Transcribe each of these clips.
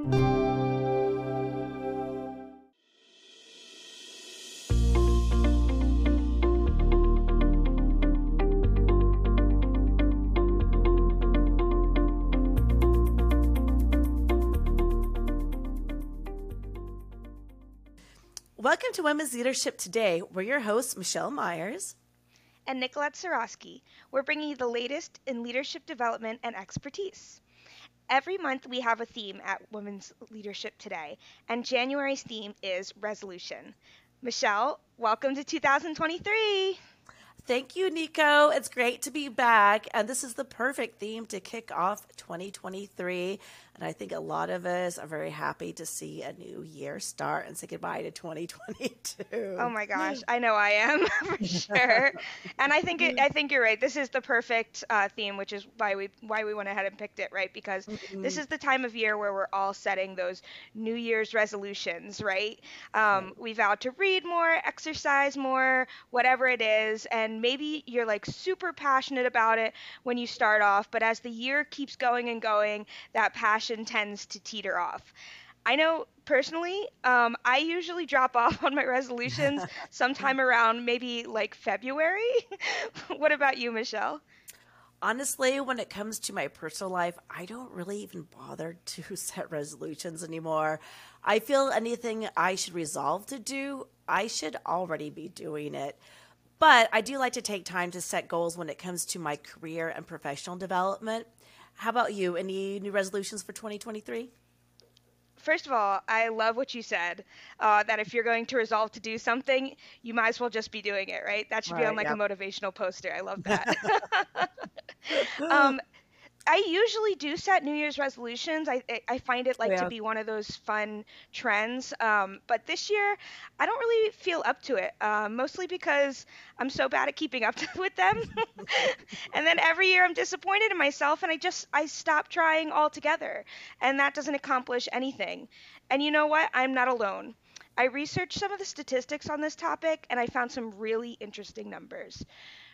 Welcome to Women's Leadership Today. We're your hosts, Michelle Myers and Nikolette Sarosky. We're bringing you the latest in leadership development and expertise. Every month we have a theme at Women's Leadership Today, and January's theme is resolution. Michelle, welcome to 2023. Thank you, Nico. It's great to be back. And this is the perfect theme to kick off 2023. And I think a lot of us are very happy to see a new year start and say goodbye to 2022. Oh my gosh, I know I am for sure. and I think it, I think you're right. This is the perfect uh, theme, which is why we why we went ahead and picked it, right? Because mm-hmm. this is the time of year where we're all setting those New Year's resolutions, right? Um, right. We vow to read more, exercise more, whatever it is, and maybe you're like super passionate about it when you start off, but as the year keeps going and going, that passion tends to teeter off. I know personally, um, I usually drop off on my resolutions sometime around maybe like February. what about you, Michelle? Honestly, when it comes to my personal life, I don't really even bother to set resolutions anymore. I feel anything I should resolve to do, I should already be doing it. But I do like to take time to set goals when it comes to my career and professional development. How about you? Any new resolutions for 2023? First of all, I love what you said. Uh, that if you're going to resolve to do something, you might as well just be doing it, right? That should right, be on like yep. a motivational poster. I love that. um, I usually do set New Year's resolutions. I I find it like yeah. to be one of those fun trends. Um, but this year, I don't really feel up to it. Uh, mostly because I'm so bad at keeping up with them, and then every year I'm disappointed in myself, and I just I stop trying altogether, and that doesn't accomplish anything. And you know what? I'm not alone. I researched some of the statistics on this topic, and I found some really interesting numbers.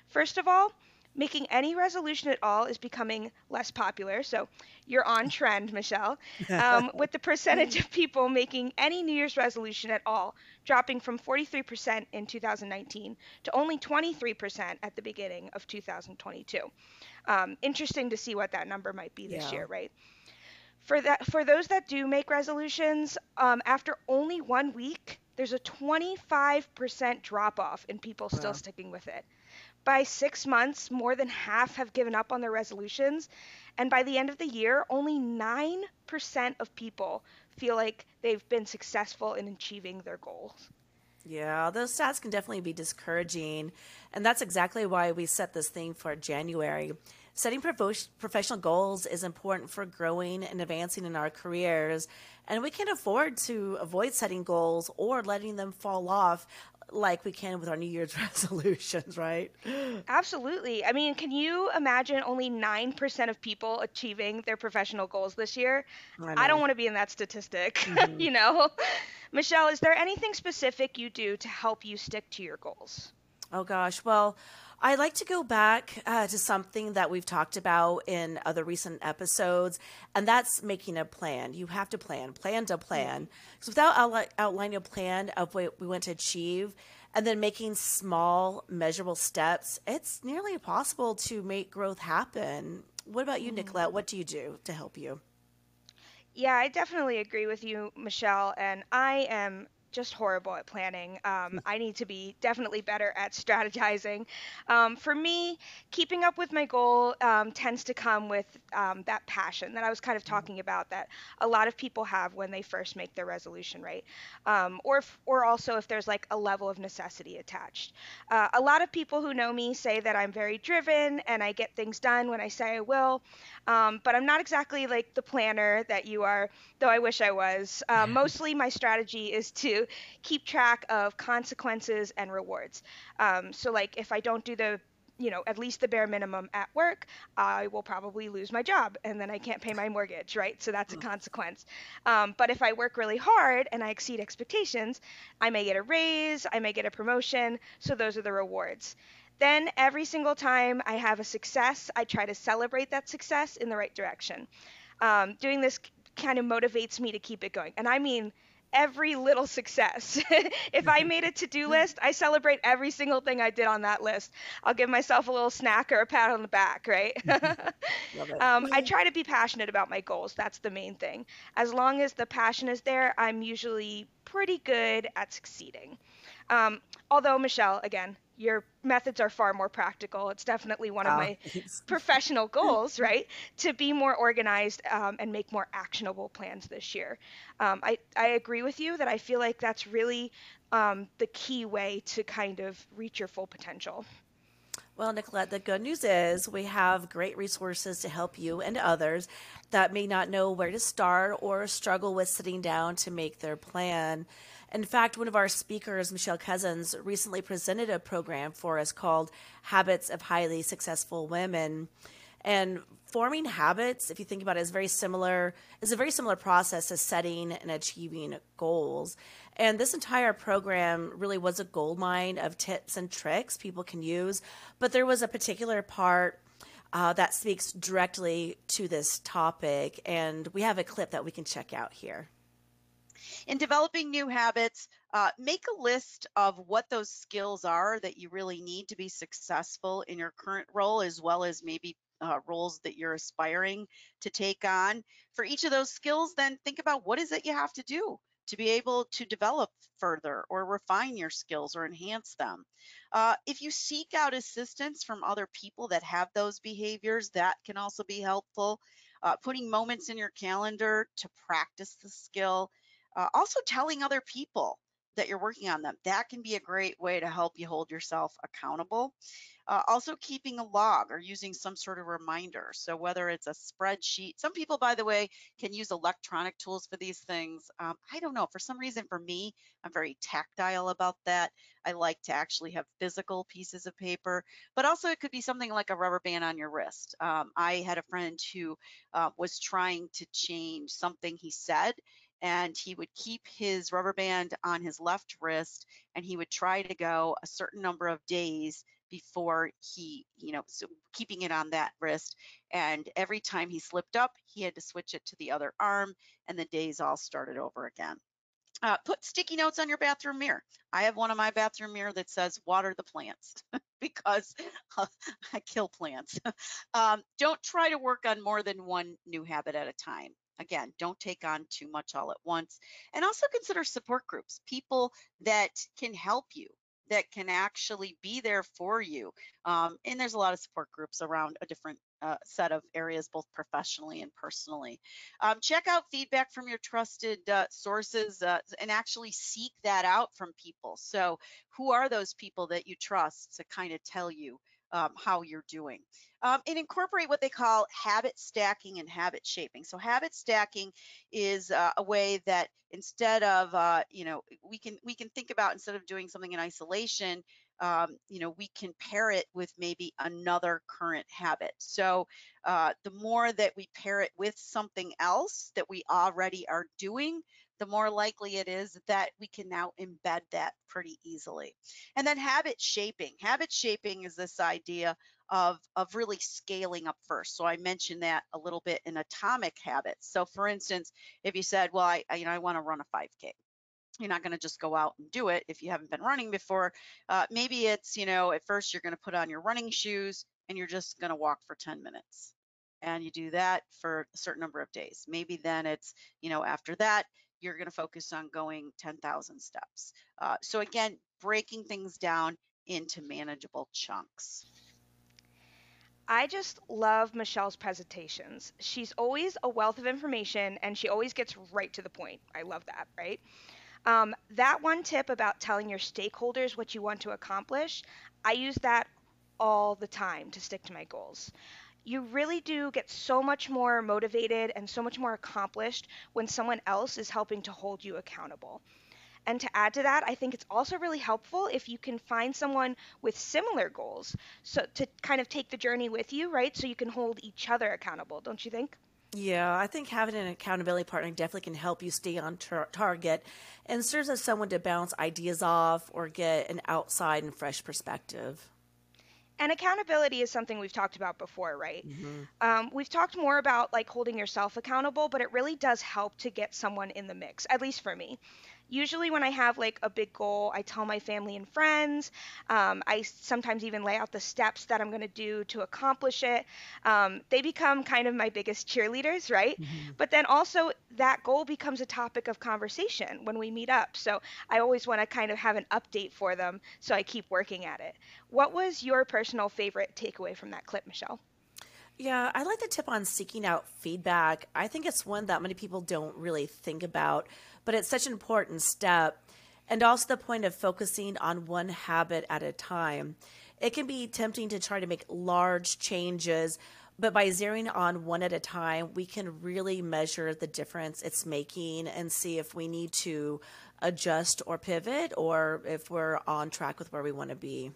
First of all making any resolution at all is becoming less popular. So you're on trend, Michelle, um, with the percentage of people making any New Year's resolution at all dropping from 43% in 2019 to only 23% at the beginning of 2022. Um, interesting to see what that number might be this yeah. year, right? For that, for those that do make resolutions, um, after only one week, there's a 25% drop off in people still sticking with it. By six months, more than half have given up on their resolutions. And by the end of the year, only 9% of people feel like they've been successful in achieving their goals. Yeah, those stats can definitely be discouraging. And that's exactly why we set this thing for January. Setting prof- professional goals is important for growing and advancing in our careers. And we can't afford to avoid setting goals or letting them fall off like we can with our New Year's resolutions, right? Absolutely. I mean, can you imagine only 9% of people achieving their professional goals this year? I, I don't want to be in that statistic, mm-hmm. you know? Michelle, is there anything specific you do to help you stick to your goals? Oh, gosh. Well, I like to go back uh, to something that we've talked about in other recent episodes, and that's making a plan. You have to plan, plan to plan. Because without outlining a plan of what we want to achieve, and then making small, measurable steps, it's nearly impossible to make growth happen. What about you, Nikolette? What do you do to help you? Yeah, I definitely agree with you, Michelle. And I am just horrible at planning. Um, I need to be definitely better at strategizing. Um, for me, keeping up with my goal um, tends to come with um, that passion that I was kind of mm-hmm. talking about that a lot of people have when they first make their resolution, right? Um, or, if, or also if there's like a level of necessity attached. Uh, a lot of people who know me say that I'm very driven and I get things done when I say I will. Um, but I'm not exactly like the planner that you are, though I wish I was. Uh, mostly my strategy is to keep track of consequences and rewards. Um, so, like, if I don't do the you know, at least the bare minimum at work, I will probably lose my job and then I can't pay my mortgage, right? So that's a consequence. Um, but if I work really hard and I exceed expectations, I may get a raise, I may get a promotion. So those are the rewards. Then every single time I have a success, I try to celebrate that success in the right direction. Um, doing this kind of motivates me to keep it going. And I mean every little success. if I made a to do list, I celebrate every single thing I did on that list. I'll give myself a little snack or a pat on the back, right? um, I try to be passionate about my goals. That's the main thing. As long as the passion is there, I'm usually pretty good at succeeding. Um, although, Michelle, again, your methods are far more practical. It's definitely one of ah, my professional goals, right? To be more organized um, and make more actionable plans this year. Um, I, I agree with you that I feel like that's really um, the key way to kind of reach your full potential. Well, Nikolette, the good news is we have great resources to help you and others that may not know where to start or struggle with sitting down to make their plan. In fact, one of our speakers, Michelle Cousins, recently presented a program for us called Habits of Highly Successful Women. And forming habits, if you think about it, is very similar, is a very similar process as setting and achieving goals. And this entire program really was a gold mine of tips and tricks people can use. But there was a particular part uh, that speaks directly to this topic. And we have a clip that we can check out here. In developing new habits, uh, make a list of what those skills are that you really need to be successful in your current role, as well as maybe uh, roles that you're aspiring to take on. For each of those skills, then think about what is it you have to do to be able to develop further or refine your skills or enhance them. Uh, if you seek out assistance from other people that have those behaviors, that can also be helpful. Uh, putting moments in your calendar to practice the skill uh, also, telling other people that you're working on them. That can be a great way to help you hold yourself accountable. Uh, also, keeping a log or using some sort of reminder. So, whether it's a spreadsheet, some people, by the way, can use electronic tools for these things. Um, I don't know. For some reason, for me, I'm very tactile about that. I like to actually have physical pieces of paper, but also it could be something like a rubber band on your wrist. Um, I had a friend who uh, was trying to change something he said and he would keep his rubber band on his left wrist and he would try to go a certain number of days before he, you know, so keeping it on that wrist. And every time he slipped up, he had to switch it to the other arm and the days all started over again. Uh, put sticky notes on your bathroom mirror. I have one on my bathroom mirror that says water the plants because I kill plants. um, don't try to work on more than one new habit at a time. Again, don't take on too much all at once. And also consider support groups, people that can help you, that can actually be there for you. Um, and there's a lot of support groups around a different uh, set of areas, both professionally and personally. Um, check out feedback from your trusted uh, sources uh, and actually seek that out from people. So, who are those people that you trust to kind of tell you? Um, how you're doing. Um, and incorporate what they call habit stacking and habit shaping. So habit stacking is uh, a way that instead of uh, you know we can we can think about instead of doing something in isolation, um, you know we can pair it with maybe another current habit. So uh, the more that we pair it with something else that we already are doing, the more likely it is that we can now embed that pretty easily. And then habit shaping. Habit shaping is this idea of, of really scaling up first. So I mentioned that a little bit in atomic habits. So for instance, if you said, well, I, I you know, I want to run a 5K. You're not going to just go out and do it if you haven't been running before. Uh, maybe it's, you know, at first you're going to put on your running shoes and you're just going to walk for 10 minutes and you do that for a certain number of days. Maybe then it's, you know, after that, you're going to focus on going 10,000 steps. Uh, so again, breaking things down into manageable chunks. I just love Michelle's presentations. She's always a wealth of information and she always gets right to the point. I love that, right? Um, that one tip about telling your stakeholders what you want to accomplish, I use that all the time to stick to my goals you really do get so much more motivated and so much more accomplished when someone else is helping to hold you accountable. And to add to that, I think it's also really helpful if you can find someone with similar goals so to kind of take the journey with you, right? So you can hold each other accountable, don't you think? Yeah, I think having an accountability partner definitely can help you stay on tar- target and serves as someone to bounce ideas off or get an outside and fresh perspective. And accountability is something we've talked about before right mm-hmm. um, we've talked more about like holding yourself accountable but it really does help to get someone in the mix at least for me usually when I have like a big goal, I tell my family and friends. Um, I sometimes even lay out the steps that I'm going to do to accomplish it. Um, they become kind of my biggest cheerleaders, right? Mm-hmm. But then also that goal becomes a topic of conversation when we meet up. So I always want to kind of have an update for them so I keep working at it. What was your personal favorite takeaway from that clip, Michelle? Yeah, I like the tip on seeking out feedback. I think it's one that many people don't really think about but it's such an important step. And also the point of focusing on one habit at a time. It can be tempting to try to make large changes, but by zeroing on one at a time, we can really measure the difference it's making and see if we need to adjust or pivot or if we're on track with where we want to be.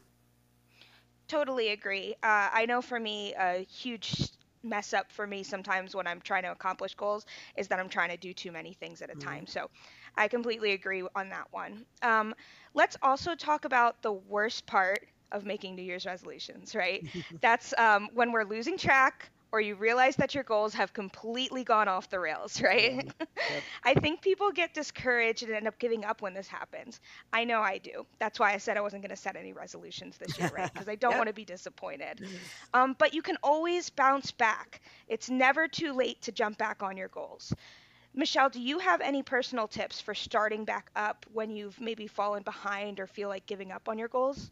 Totally agree. Uh, I know for me, a huge mess up for me sometimes when I'm trying to accomplish goals is that I'm trying to do too many things at a mm-hmm. time. So I completely agree on that one. Um, let's also talk about the worst part of making New Year's resolutions, right? That's um, when we're losing track or you realize that your goals have completely gone off the rails, right? Yep. I think people get discouraged and end up giving up when this happens. I know I do. That's why I said I wasn't going to set any resolutions this year, right? Because I don't yep. want to be disappointed. Um, but you can always bounce back. It's never too late to jump back on your goals. Michelle, do you have any personal tips for starting back up when you've maybe fallen behind or feel like giving up on your goals?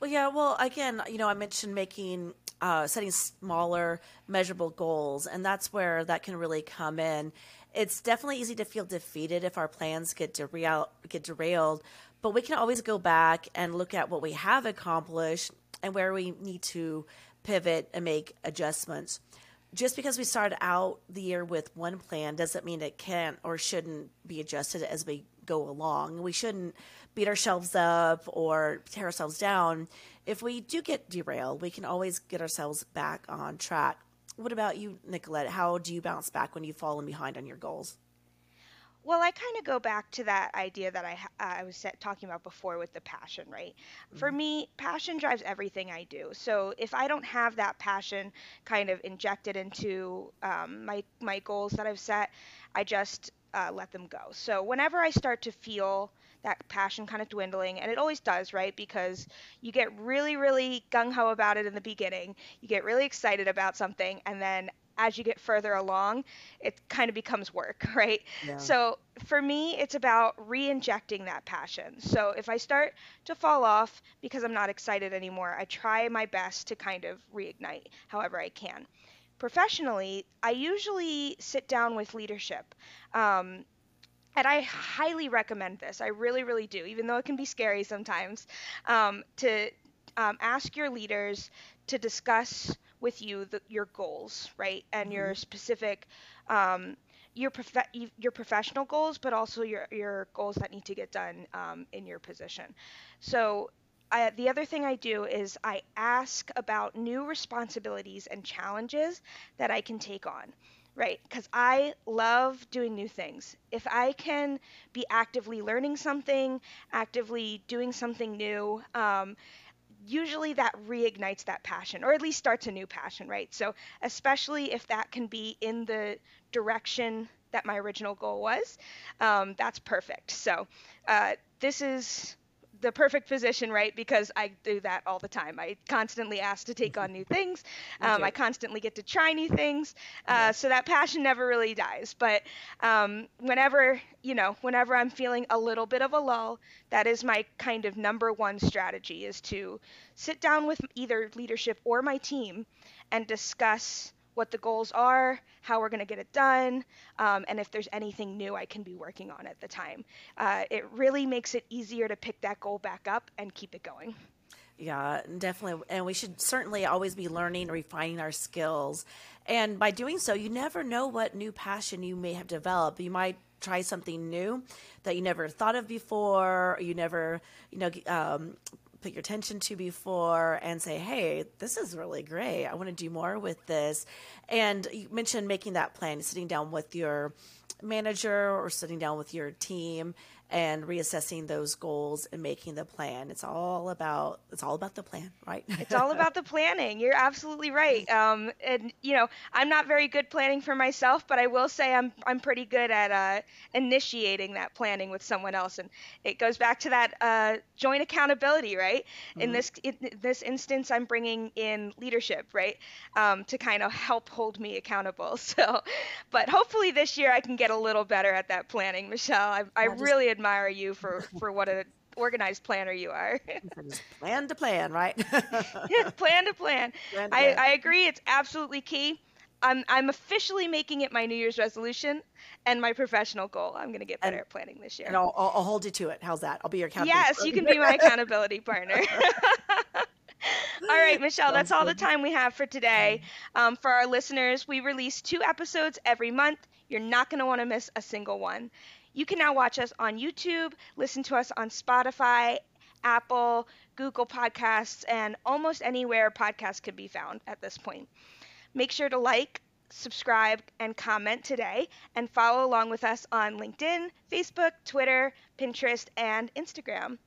Well, yeah. Well, again, you know, I mentioned making uh, setting smaller, measurable goals, and that's where that can really come in. It's definitely easy to feel defeated if our plans get derailed, get derailed, but we can always go back and look at what we have accomplished and where we need to pivot and make adjustments. Just because we started out the year with one plan doesn't mean it can't or shouldn't be adjusted as we go along. We shouldn't beat ourselves up or tear ourselves down if we do get derailed, we can always get ourselves back on track. What about you, Nikolette? How do you bounce back when you've fallen behind on your goals? Well, I kind of go back to that idea that I I was talking about before with the passion, right? Mm-hmm. For me, passion drives everything I do. So if I don't have that passion kind of injected into um, my my goals that I've set, I just uh, let them go. So whenever I start to feel that passion kind of dwindling and it always does right because you get really really gung-ho about it in the beginning you get really excited about something and then as you get further along it kind of becomes work right yeah. so for me it's about re-injecting that passion so if i start to fall off because i'm not excited anymore i try my best to kind of reignite however i can professionally i usually sit down with leadership um, and I highly recommend this. I really, really do, even though it can be scary sometimes, um, to um, ask your leaders to discuss with you the, your goals, right, and mm-hmm. your specific. Um, your prof- your professional goals, but also your your goals that need to get done um, in your position. So I, the other thing I do is I ask about new responsibilities and challenges that I can take on right? Because I love doing new things. If I can be actively learning something, actively doing something new, um, usually that reignites that passion or at least starts a new passion, right? So, especially if that can be in the direction that my original goal was, um, that's perfect. So, uh, this is the perfect position, right? Because I do that all the time. I constantly ask to take on new things. Um, I constantly get to try new things. Uh, so that passion never really dies. But um, whenever, you know, whenever I'm feeling a little bit of a lull, that is my kind of number one strategy is to sit down with either leadership or my team and discuss what the goals are, how we're going to get it done, um, and if there's anything new I can be working on at the time. Uh, it really makes it easier to pick that goal back up and keep it going. Yeah, definitely. And we should certainly always be learning refining our skills. And by doing so, you never know what new passion you may have developed. You might try something new that you never thought of before, or you never, you know, um, put your attention to before and say, hey, this is really great. I want to do more with this. And you mentioned making that plan, sitting down with your manager or sitting down with your team and reassessing those goals and making the plan. It's all about it's all about the plan, right? it's all about the planning. You're absolutely right. Um, and you know, I'm not very good planning for myself, but I will say I'm I'm pretty good at uh, initiating that planning with someone else, and it goes back to that uh, joint accountability, right? Mm-hmm. In this in this instance, I'm bringing in leadership, right, um, to kind of help hold me accountable. So, but hopefully this year I can get a little better at that planning, Michelle. I, I really admire you for for what a organized planner you are. plan to plan, right? plan to plan. plan, to I, plan. I agree. It's absolutely key. I'm I'm officially making it my New Year's resolution and my professional goal. I'm going to get better and, at planning this year. And I'll, I'll, hold you to it. How's that? I'll be your accountability. Yes, you can be my accountability partner. all right, Michelle, that's all the time we have for today. Um, for our listeners, we release two episodes every month. You're not going to want to miss a single one. You can now watch us on YouTube, listen to us on Spotify, Apple, Google Podcasts, and almost anywhere podcasts can be found at this point. Make sure to like, subscribe, and comment today, and follow along with us on LinkedIn, Facebook, Twitter, Pinterest, and Instagram.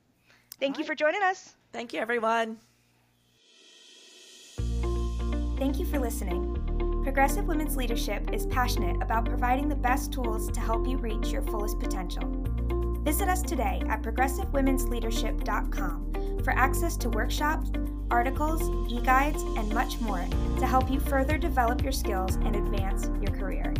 Thank All you right. for joining us. Thank you, everyone. Thank you for listening. Progressive Women's Leadership is passionate about providing the best tools to help you reach your fullest potential. Visit us today at progressivewomensleadership.com for access to workshops, articles, e guides, and much more to help you further develop your skills and advance your career.